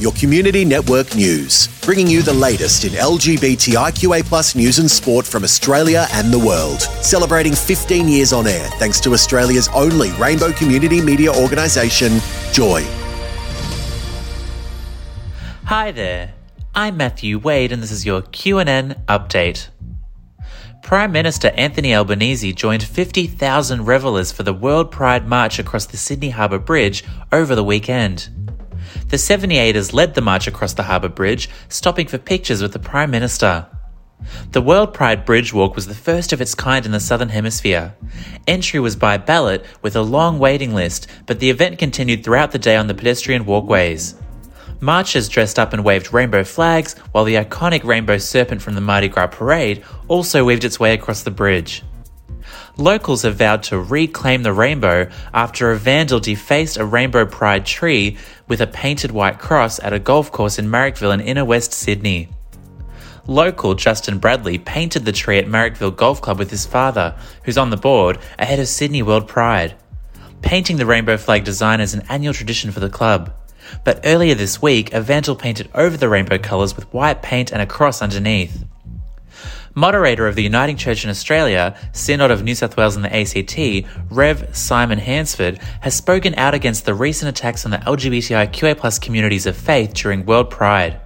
your community network news, bringing you the latest in LGBTIQA plus news and sport from Australia and the world. Celebrating 15 years on air thanks to Australia's only rainbow community media organisation, Joy. Hi there. I'm Matthew Wade and this is your QNN update. Prime Minister Anthony Albanese joined 50,000 revellers for the World Pride March across the Sydney Harbour Bridge over the weekend. The 78ers led the march across the Harbour Bridge, stopping for pictures with the Prime Minister. The World Pride Bridge Walk was the first of its kind in the Southern Hemisphere. Entry was by ballot with a long waiting list, but the event continued throughout the day on the pedestrian walkways. Marchers dressed up and waved rainbow flags, while the iconic rainbow serpent from the Mardi Gras parade also weaved its way across the bridge. Locals have vowed to reclaim the rainbow after a vandal defaced a rainbow pride tree with a painted white cross at a golf course in Marrickville in inner West Sydney. Local Justin Bradley painted the tree at Marrickville Golf Club with his father, who's on the board, ahead of Sydney World Pride. Painting the rainbow flag design is an annual tradition for the club. But earlier this week, a vandal painted over the rainbow colours with white paint and a cross underneath. Moderator of the Uniting Church in Australia, Synod of New South Wales and the ACT, Rev. Simon Hansford, has spoken out against the recent attacks on the LGBTIQA communities of faith during World Pride.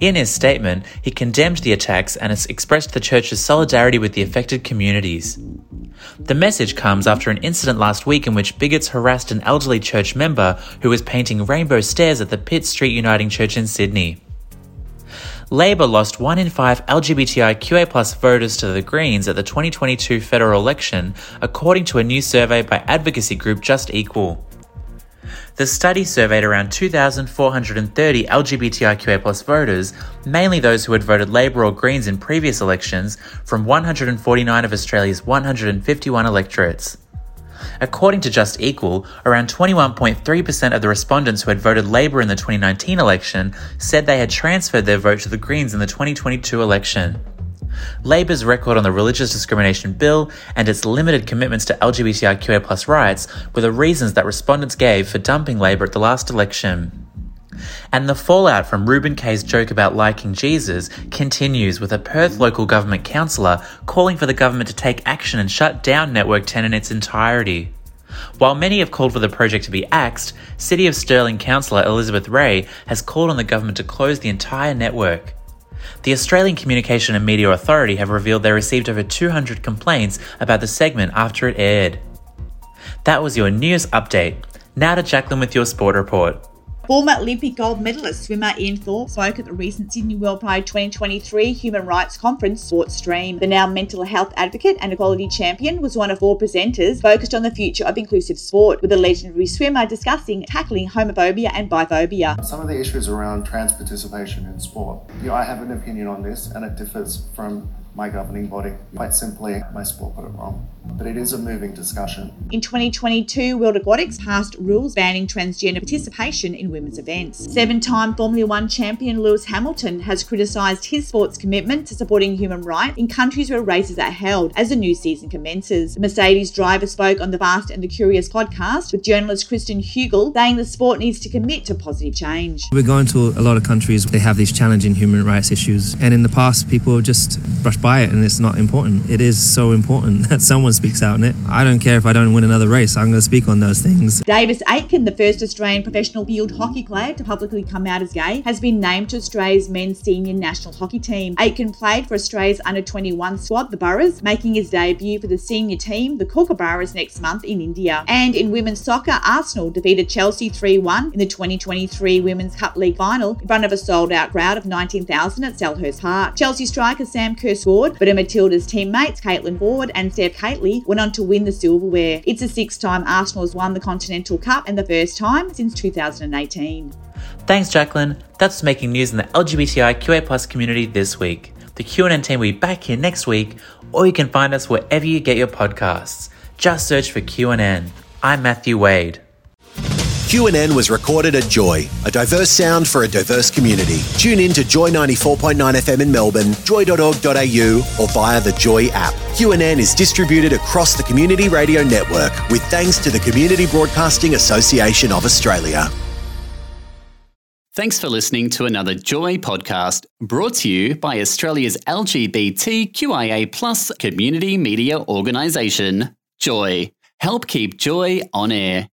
In his statement, he condemned the attacks and has expressed the church's solidarity with the affected communities. The message comes after an incident last week in which bigots harassed an elderly church member who was painting rainbow stairs at the Pitt Street Uniting Church in Sydney. Labor lost one in five LGBTIQA voters to the Greens at the 2022 federal election, according to a new survey by advocacy group Just Equal. The study surveyed around 2,430 LGBTIQA voters, mainly those who had voted Labor or Greens in previous elections, from 149 of Australia's 151 electorates. According to Just Equal, around 21.3% of the respondents who had voted Labor in the 2019 election said they had transferred their vote to the Greens in the 2022 election. Labor's record on the religious discrimination bill and its limited commitments to LGBTIQA rights were the reasons that respondents gave for dumping Labor at the last election. And the fallout from Reuben Kaye's joke about liking Jesus continues with a Perth local government councillor calling for the government to take action and shut down Network 10 in its entirety. While many have called for the project to be axed, City of Stirling councillor Elizabeth Re has called on the government to close the entire network. The Australian Communication and Media Authority have revealed they received over 200 complaints about the segment after it aired. That was your news update. Now to Jacqueline with your sport report. Former Olympic gold medalist swimmer Ian Thorpe spoke at the recent Sydney World Pride 2023 Human Rights Conference Sport Stream. The now mental health advocate and equality champion was one of four presenters focused on the future of inclusive sport, with the legendary swimmer discussing tackling homophobia and biphobia. Some of the issues around trans participation in sport. Know, I have an opinion on this, and it differs from my governing body. Quite simply, my sport got it wrong. But it is a moving discussion. In 2022, World Aquatics passed rules banning transgender participation in women's events. Seven time Formula One champion Lewis Hamilton has criticised his sport's commitment to supporting human rights in countries where races are held as the new season commences. The Mercedes driver spoke on the Fast and the Curious podcast with journalist Christian Hewgill, saying the sport needs to commit to positive change. We're going to a lot of countries, they have these challenging human rights issues. And in the past, people just brush by it and it's not important. It is so important that someone speaks out on it. I don't care if I don't win another race, I'm going to speak on those things. Davis Atkin, the first Australian professional field hockey player to publicly come out as gay, has been named to Australia's men's senior national hockey team. Atkin played for Australia's under 21 squad, the Burras, making his debut for the senior team, the Kookaburras, next month in India. And in women's soccer, Arsenal defeated Chelsea 3 1 in the 2023 Women's Cup League final in front of a sold out crowd of 19,000 at Selhurst Park. Chelsea striker Sam Kerr scored but her Matilda's teammates, Caitlin Foord and Steph Catley, went on to win the silverware. It's the sixth time Arsenal has won the Continental Cup and the first time since 2018. Thanks, Jacqueline. That's making news in the LGBTIQA plus community this week. The QNN team will be back here next week, or you can find us wherever you get your podcasts. Just search for QNN. I'm Matthew Wade. QNN was recorded at Joy, a diverse sound for a diverse community. Tune in to Joy 94.9 FM in Melbourne, joy.org.au, or via the Joy app. QNN is distributed across the Community Radio Network with thanks to the Community Broadcasting Association of Australia. Thanks for listening to another Joy podcast brought to you by Australia's LGBTQIA plus community media organisation, Joy. Help keep Joy on air.